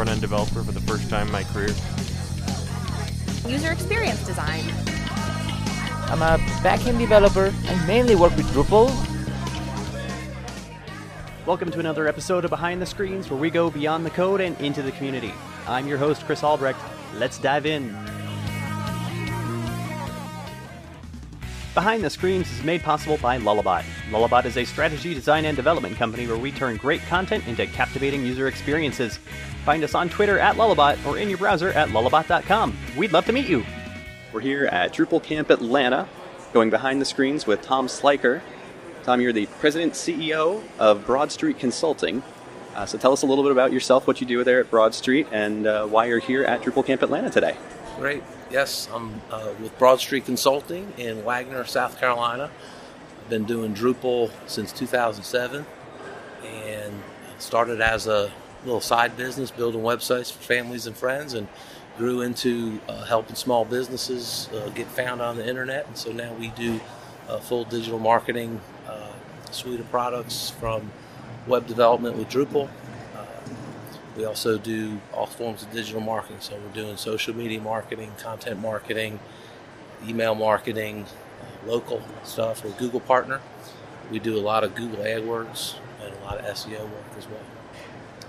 front end developer for the first time in my career. User experience design. I'm a backend developer. I mainly work with Drupal. Welcome to another episode of Behind the Screens, where we go beyond the code and into the community. I'm your host, Chris Albrecht. Let's dive in. Behind the Screens is made possible by Lullabot. Lullabot is a strategy, design, and development company where we turn great content into captivating user experiences. Find us on Twitter at Lullabot or in your browser at lullabot.com. We'd love to meet you. We're here at DrupalCamp Atlanta, going behind the screens with Tom Sliker. Tom, you're the president CEO of Broadstreet Consulting. Uh, so tell us a little bit about yourself, what you do there at Broadstreet, and uh, why you're here at DrupalCamp Atlanta today. Great. Yes, I'm uh, with Broadstreet Consulting in Wagener, South Carolina. I've been doing Drupal since 2007 and started as a little side business building websites for families and friends and grew into uh, helping small businesses uh, get found on the internet. And so now we do a full digital marketing uh, suite of products from web development with Drupal. We also do all forms of digital marketing. So we're doing social media marketing, content marketing, email marketing, uh, local stuff. We're Google partner. We do a lot of Google AdWords and a lot of SEO work as well.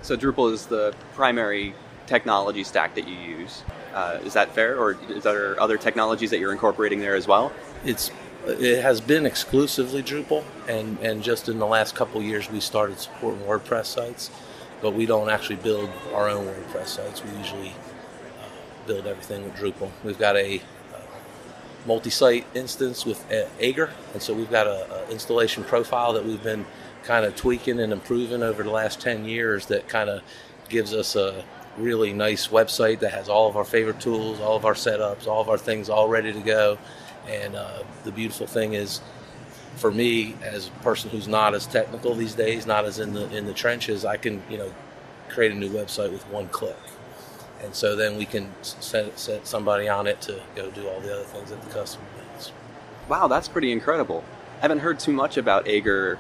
So Drupal is the primary technology stack that you use. Uh, is that fair, or is there other technologies that you're incorporating there as well? It's it has been exclusively Drupal, and and just in the last couple years we started supporting WordPress sites, but we don't actually build our own WordPress sites. We usually uh, build everything with Drupal. We've got a uh, multi-site instance with uh, Aegir, and so we've got a, a installation profile that we've been kind of tweaking and improving over the last 10 years that kind of gives us a really nice website that has all of our favorite tools, all of our setups, all of our things all ready to go. And uh, the beautiful thing is, for me, as a person who's not as technical these days, not as in the in the trenches, I can you know create a new website with one click, and so then we can set set somebody on it to go do all the other things that the customer needs. Wow, that's pretty incredible. I haven't heard too much about Aegir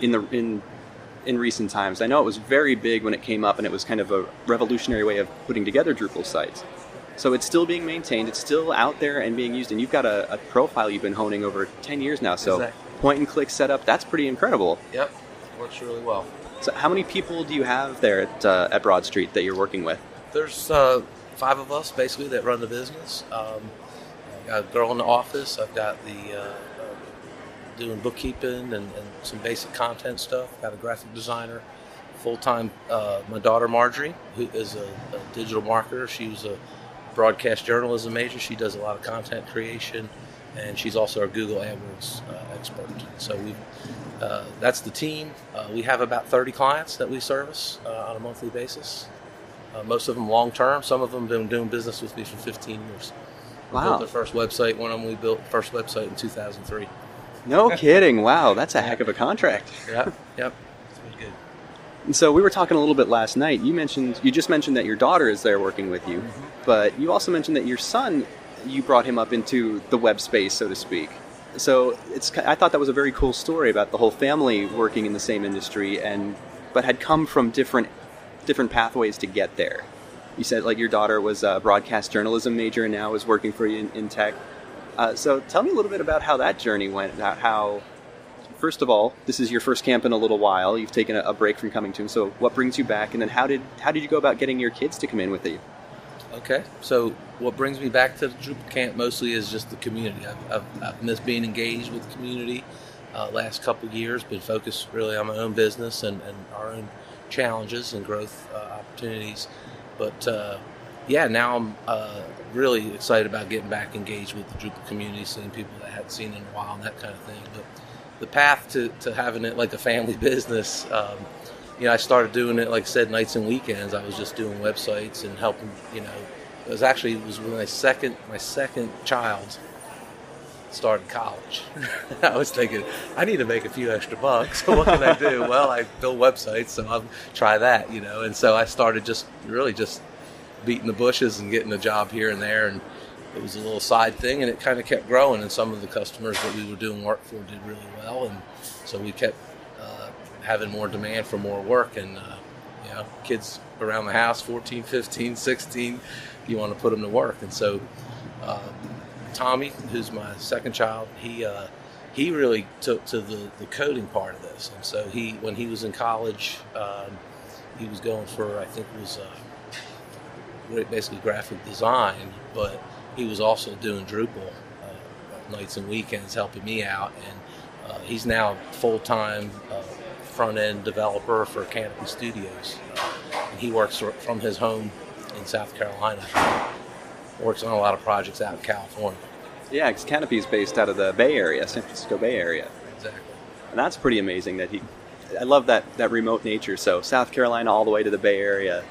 in the in in recent times. I know it was very big when it came up, and it was kind of a revolutionary way of putting together Drupal sites. So it's still being maintained. It's still out there and being used. And you've got a, a profile you've been honing over ten years now. So Exactly. point and click setup. That's pretty incredible. Yep, works really well. So how many people do you have there at uh, at Broadstreet that you're working with? There's uh, five of us basically that run the business. Um, I got a girl in the office. I've got the uh, uh, doing bookkeeping and, and some basic content stuff. I've Got a graphic designer, full time. Uh, my daughter Marjorie, who is a, a digital marketer. She's a broadcast journalism major. She does a lot of content creation, and she's also our Google AdWords uh, expert. So we. Uh, that's the team. Uh, we have about 30 clients that we service uh, on a monthly basis. Uh, most of them long term. Some of them have been doing business with me for 15 years. We Wow. built the first website. One of them we built the first website in 2003. No kidding. Wow, that's a heck of a contract. Yep, yep. It's been good. And so we were talking a little bit last night. You mentioned you just mentioned that your daughter is there working with you, but you also mentioned that your son you brought him up into the web space, so to speak. So it's I thought that was a very cool story about the whole family working in the same industry and but had come from different different pathways to get there. You said like your daughter was a broadcast journalism major and now is working for you in, in tech. Uh, so tell me a little bit about how that journey went. How, how first of all, this is your first camp in a little while. You've taken a, a break from coming to. So, what brings you back? And then, how did how did you go about getting your kids to come in with you? Okay, so what brings me back to the Drupal camp mostly is just the community. I've, I've, I've missed being engaged with the community. Uh, last couple years, been focused really on my own business and, and our own challenges and growth uh, opportunities. But uh, yeah, now I'm uh, really excited about getting back engaged with the Drupal community, seeing people that I hadn't seen in a while and that kind of thing. But the path to, to having it like a family business, um, you know, I started doing it, like I said, nights and weekends. I was just doing websites and helping, you know, it was actually, it was when my second, my second child started college. I was thinking, I need to make a few extra bucks. What can I do? well, I build websites, so I'll try that, you know. And so I started just really just beating the bushes and getting a job here and there. And it was a little side thing, and it kind of kept growing. And some of the customers that we were doing work for did really well, and so we kept uh, having more demand for more work. And uh, You know, kids around the house, 14, 15, 16, you want to put them to work. And so, uh, Tommy, who's my second child, he uh, he really took to the, the coding part of this. And so he, when he was in college, um, he was going for I think it was uh, basically graphic design, but he was also doing Drupal uh, nights and weekends, helping me out. And uh, he's now full time uh, front end developer for Canopy Studios. Uh, and he works from his home in South Carolina. Works on a lot of projects out in California. Yeah, because Canopy is based out of the Bay Area, San Francisco Bay Area. Exactly. And that's pretty amazing that he. I love that that remote nature. So South Carolina all the way to the Bay Area,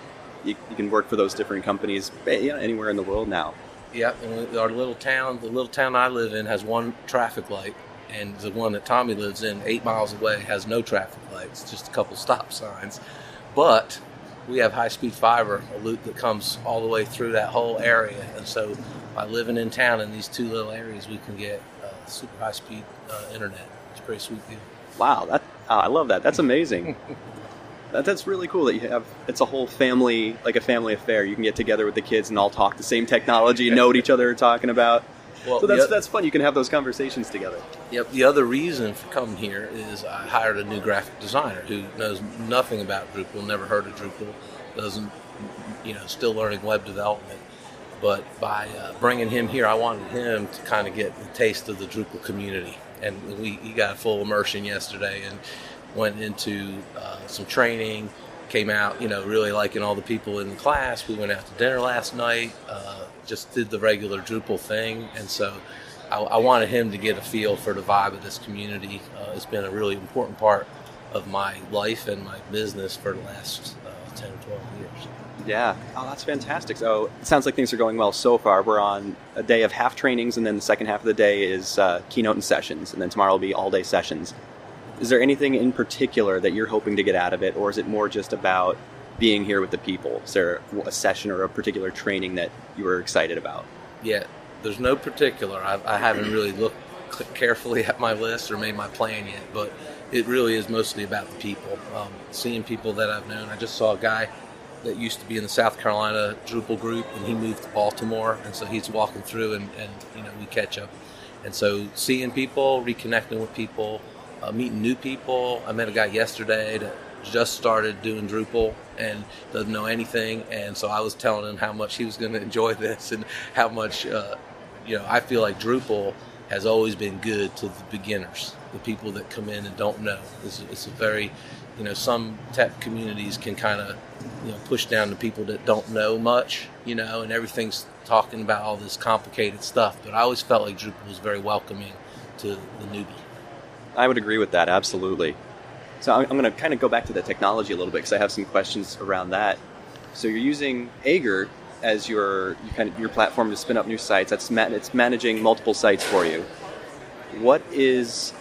you, you can work for those different companies you know, anywhere in the world now. Yeah, and our little town, the little town I live in, has one traffic light, and the one that Tommy lives in, eight miles away, has no traffic lights, just a couple stop signs. But we have high speed fiber, a loop that comes all the way through that whole area, and so by living in town in these two little areas, we can get uh, super high speed uh, internet. It's a pretty sweet deal. Wow, that oh, I love that. That's amazing. that, that's really cool that you have. It's a whole family, like a family affair. You can get together with the kids and all talk the same technology, know what each other are talking about. Well, so that's that's fun. You can have those conversations together. Yep. The other reason for coming here is I hired a new graphic designer who knows nothing about Drupal, never heard of Drupal, doesn't, you know, still learning web development but by uh, bringing him here, I wanted him to kind of get the taste of the Drupal community. And we he got full immersion yesterday and went into uh, some training. Came out, you know, really liking all the people in the class. We went out to dinner last night. Uh, just did the regular Drupal thing, and so I, I, wanted him to get a feel for the vibe of this community. Uh, it's been a really important part of my life and my business for the last uh, 10 or 12 years. Yeah. Oh, that's fantastic. So it sounds like things are going well so far. We're on a day of half trainings, and then the second half of the day is uh, keynote and sessions, and then tomorrow will be all day sessions. Is there anything in particular that you're hoping to get out of it, or is it more just about being here with the people? Is there a session or a particular training that you were excited about? Yeah, there's no particular. I, I haven't really looked carefully at my list or made my plan yet, but it really is mostly about the people. Um, seeing people that I've known. I just saw a guy that used to be in the South Carolina Drupal group, and he moved to Baltimore, and so he's walking through, and, and you know we catch up, and so seeing people, reconnecting with people, uh, meeting new people. I met a guy yesterday that just started doing Drupal and doesn't know anything, and so I was telling him how much he was going to enjoy this and how much uh, you know I feel like Drupal has always been good to the beginners, the people that come in and don't know. It's, it's a very you know, some tech communities can kind of, you know, push down the people that don't know much, you know, and everything's talking about all this complicated stuff. But I always felt like Drupal was very welcoming to the newbie. I would agree with that, absolutely. So I'm going to kind of go back to the technology a little bit because I have some questions around that. So you're using Aegir as your kind of, your platform to spin up new sites. That's man- it's managing multiple sites for you. What is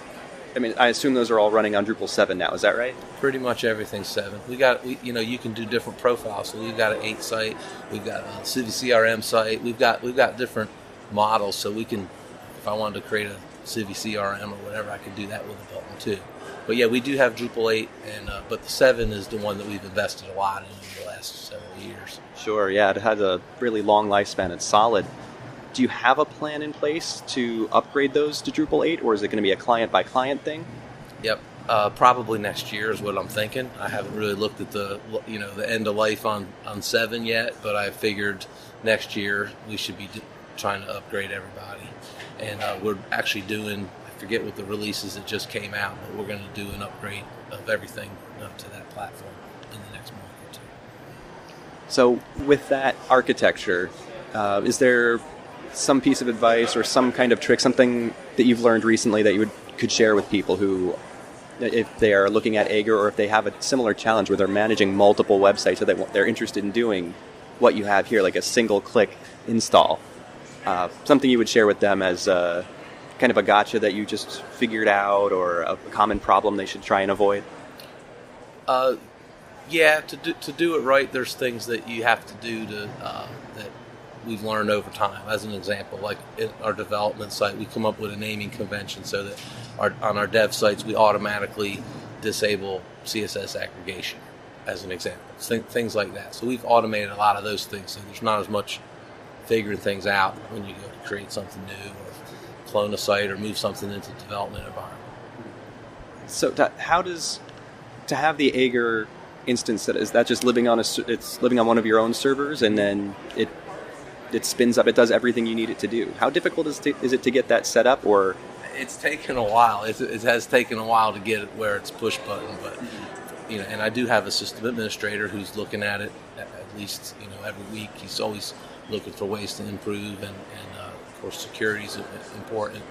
I mean, I assume those are all running on Drupal 7 now. Is that right? Pretty much everything's 7. We got, we, you know, you can do different profiles. So we've got an 8 site, we've got a CiviCRM site, we've got we've got different models. So we can, if I wanted to create a CiviCRM or whatever, I could do that with a button too. But yeah, we do have Drupal 8, and uh, but the 7 is the one that we've invested a lot in over the last several years. Sure, yeah, it has a really long lifespan. It's solid do you have a plan in place to upgrade those to Drupal 8, or is it going to be a client by client thing? Yep, uh, probably next year is what I'm thinking. I haven't really looked at the you know the end of life on on seven yet, but I figured next year we should be d- trying to upgrade everybody, and uh, we're actually doing. I forget what the releases that just came out, but we're going to do an upgrade of everything up to that platform in the next month or two. So, with that architecture, uh, is there some piece of advice or some kind of trick, something that you've learned recently that you would, could share with people who, if they are looking at Aegir or if they have a similar challenge where they're managing multiple websites that they're interested in doing what you have here, like a single click install. Uh, something you would share with them as a, kind of a gotcha that you just figured out or a common problem they should try and avoid? Uh, yeah, to do, to do it right, there's things that you have to do to uh, that we've learned over time. As an example, like in our development site, we come up with a naming convention so that our, on our dev sites we automatically disable CSS aggregation. as an example. Th- things like that. So we've automated a lot of those things. So there's not as much figuring things out when you go to create something new or clone a site or move something into development environment. So to, how does to have the Aegir instance that is that just living on a it's living on one of your own servers and then it it spins up it does everything you need it to do. How difficult is, to, is it to get that set up or It's taken a while. It's, it has taken a while to get it where it's push button, but you know, and I do have a system administrator who's looking at it at, at least you know every week. He's always looking for ways to improve, and, and uh, of course, security is important.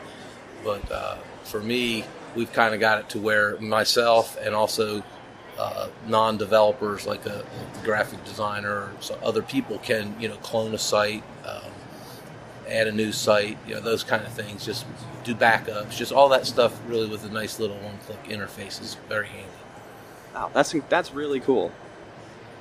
But uh, for me, we've kind of got it to where myself and also uh, non-developers like a, a graphic designer so other people can you know clone a site, um, add a new site, you know those kind of things. Just do backups, just all that stuff. Really, with a nice little one-click interface is very handy. Wow, that's that's really cool.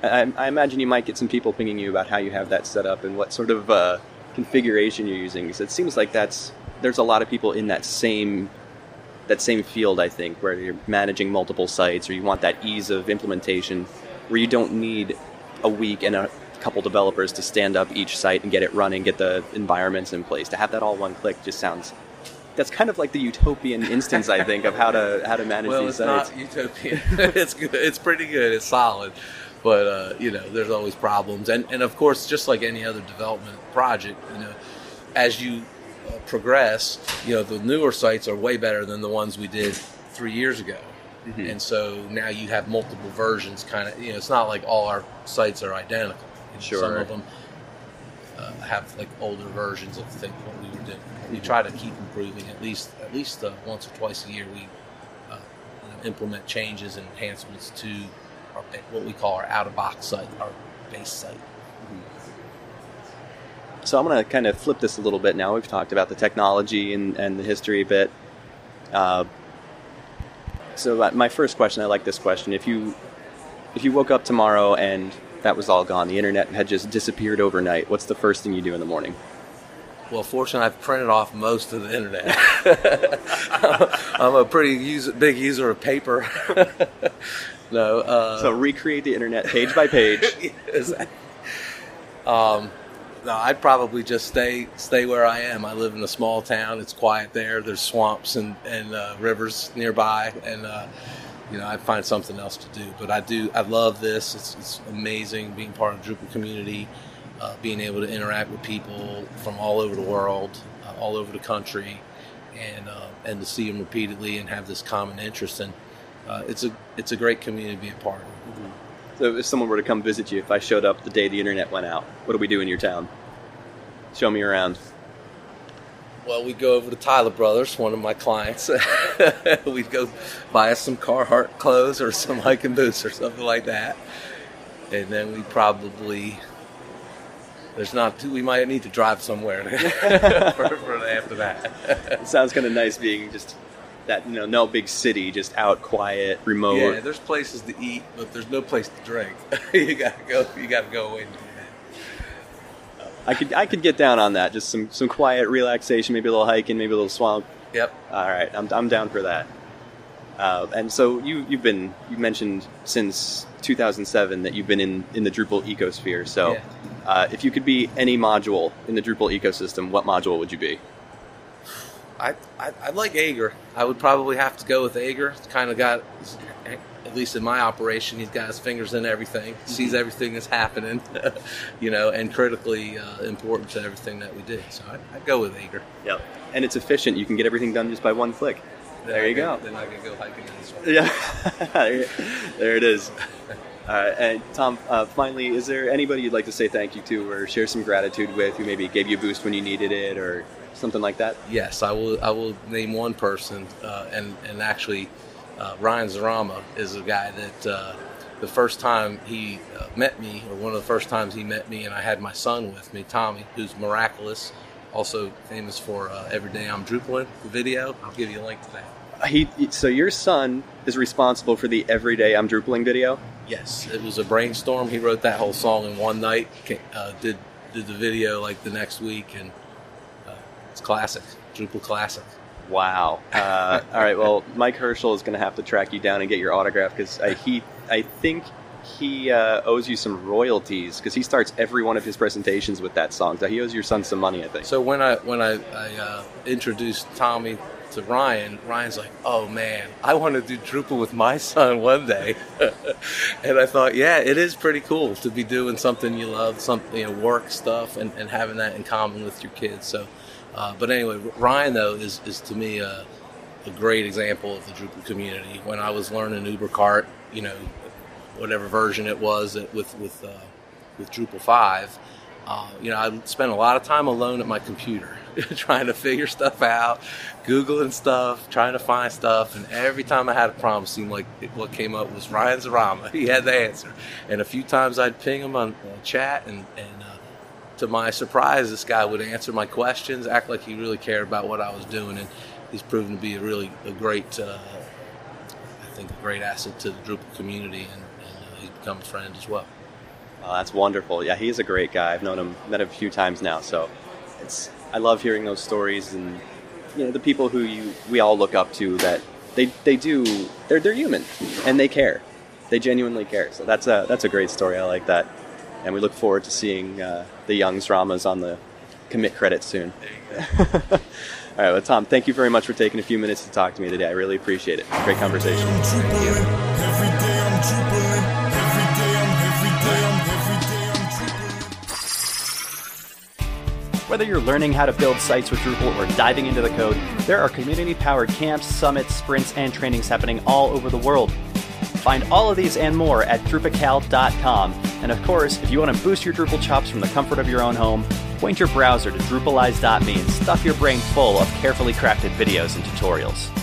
I, I imagine you might get some people pinging you about how you have that set up and what sort of uh, configuration you're using. Because it seems like that's there's a lot of people in that same that same field. I think where you're managing multiple sites or you want that ease of implementation, where you don't need a week and a couple developers to stand up each site and get it running, get the environments in place. To have that all one click just sounds. That's kind of like the utopian instance, I think, of how to how to manage well, these it's sites. not utopian. it's good. It's pretty good. It's solid, but uh, you know, there's always problems, and and of course, just like any other development project, you know, as you uh, progress, you know, the newer sites are way better than the ones we did three years ago. And so now you have multiple versions, kind of. You know, it's not like all our sites are identical. You know, Sure. Some of them uh, have like older versions of think what we were doing. We try to keep improving at least at least uh, once or twice a year. We uh, implement changes and enhancements to our, what we call our out of box site, our base site. So I'm going to kind of flip this a little bit now. We've talked about the technology and, and the history a bit. Uh, so my first question, I like this question. If you if you woke up tomorrow and that was all gone, the internet had just disappeared overnight, what's the first thing you do in the morning? Well, fortunately, I've printed off most of the internet. I'm a pretty user, big user of paper. no, uh, So recreate the internet page by page. Yes. um, no, I'd probably just stay stay where I am. I live in a small town. It's quiet there. There's swamps and and uh, rivers nearby, and uh, you know I'd find something else to do. But I do. I love this. It's, it's amazing being part of the Drupal community, uh, being able to interact with people from all over the world, uh, all over the country, and uh, and to see them repeatedly and have this common interest. And uh, it's a it's a great community to be a part of. So if someone were to come visit you, if I showed up the day the internet went out, what do we do in your town? Show me around. Well, we'd go over to Tyler Brothers, one of my clients. we'd go buy us some Carhartt clothes or some hiking boots or something like that. And then we probably there's not too, we might need to drive somewhere for, for after that. It sounds kind of nice being just that, you know, no big city, just out, quiet, remote. yeah, there's places to eat, but there's no place to drink. you gotta go. You gotta go away and do that. I could I could get down on that. Just some some quiet relaxation, maybe a little hiking, maybe a little swamp. Yep. All right, I'm I'm down for that. Uh, and so you you've been you mentioned since 2007 that you've been in in the Drupal ecosphere. So Yeah. Uh, if you could be any module in the Drupal ecosystem, what module would you be? I, I I like Aegir. I would probably have to go with Aegir. It's kind of got, at least in my operation, he's got his fingers in everything, sees everything that's happening, you know, and critically uh, important to everything that we do. So I'd, I'd go with Aegir. Yep. And it's efficient. You can get everything done just by one click. Then There I you go. Then I could go hiking in this one. Yeah, there it is. Right, and Tom, uh, finally, is there anybody you'd like to say thank you to or share some gratitude with who maybe gave you a boost when you needed it or something like that? Yes, I will. I will name one person, uh, and and actually, uh, Ryan Szrama is a guy that uh, the first time he uh, met me, or one of the first times he met me, and I had my son with me, Tommy, who's miraculous, also famous for uh, "Every Day I'm Drupaling" the video. I'll give you a link to that. He, so your son is responsible for the Everyday I'm Drupaling video? Yes, it was a brainstorm. He wrote that whole song in one night. Uh, did did the video like the next week, and uh, it's classic, Drupal classic. Wow. Uh, all right. Well, Mike Herchel is going to have to track you down and get your autograph because he, I think he uh, owes you some royalties because he starts every one of his presentations with that song. So he owes your son some money, I think. So when I when I, I uh, introduced Tommy to Ryan, Ryan's like, "Oh man, I want to do Drupal with my son one day," and I thought, yeah, it is pretty cool to be doing something you love, something you know, work stuff, and, and having that in common with your kids. So, uh, but anyway, Ryan though is is to me a, a great example of the Drupal community. When I was learning Ubercart, you know, whatever version it was with with uh, with Drupal five. Uh, you know, I spent a lot of time alone at my computer trying to figure stuff out, googling stuff, trying to find stuff, and every time I had a problem, it seemed like what came up was Ryan Szrama. He had the answer, and a few times I'd ping him on uh, chat, and, and uh, to my surprise, this guy would answer my questions, act like he really cared about what I was doing, and he's proven to be a really a great, uh, I think, a great asset to the Drupal community, and, and uh, he's become a friend as well. Oh, that's wonderful. Yeah, he's a great guy. I've known him, met him a few times now. So it's I love hearing those stories and you know the people who you we all look up to that they they do they're they're human and they care. They genuinely care. So that's a that's a great story. I like that, and we look forward to seeing uh, the young Szramas on the commit credit soon. All right, well, Tom, thank you very much for taking a few minutes to talk to me today. I really appreciate it. Great conversation. Whether you're learning how to build sites with Drupal or diving into the code, there are community powered camps, summits, sprints, and trainings happening all over the world. Find all of these and more at drupical.com. And of course, if you want to boost your Drupal chops from the comfort of your own home, point your browser to drupalize.me and stuff your brain full of carefully crafted videos and tutorials.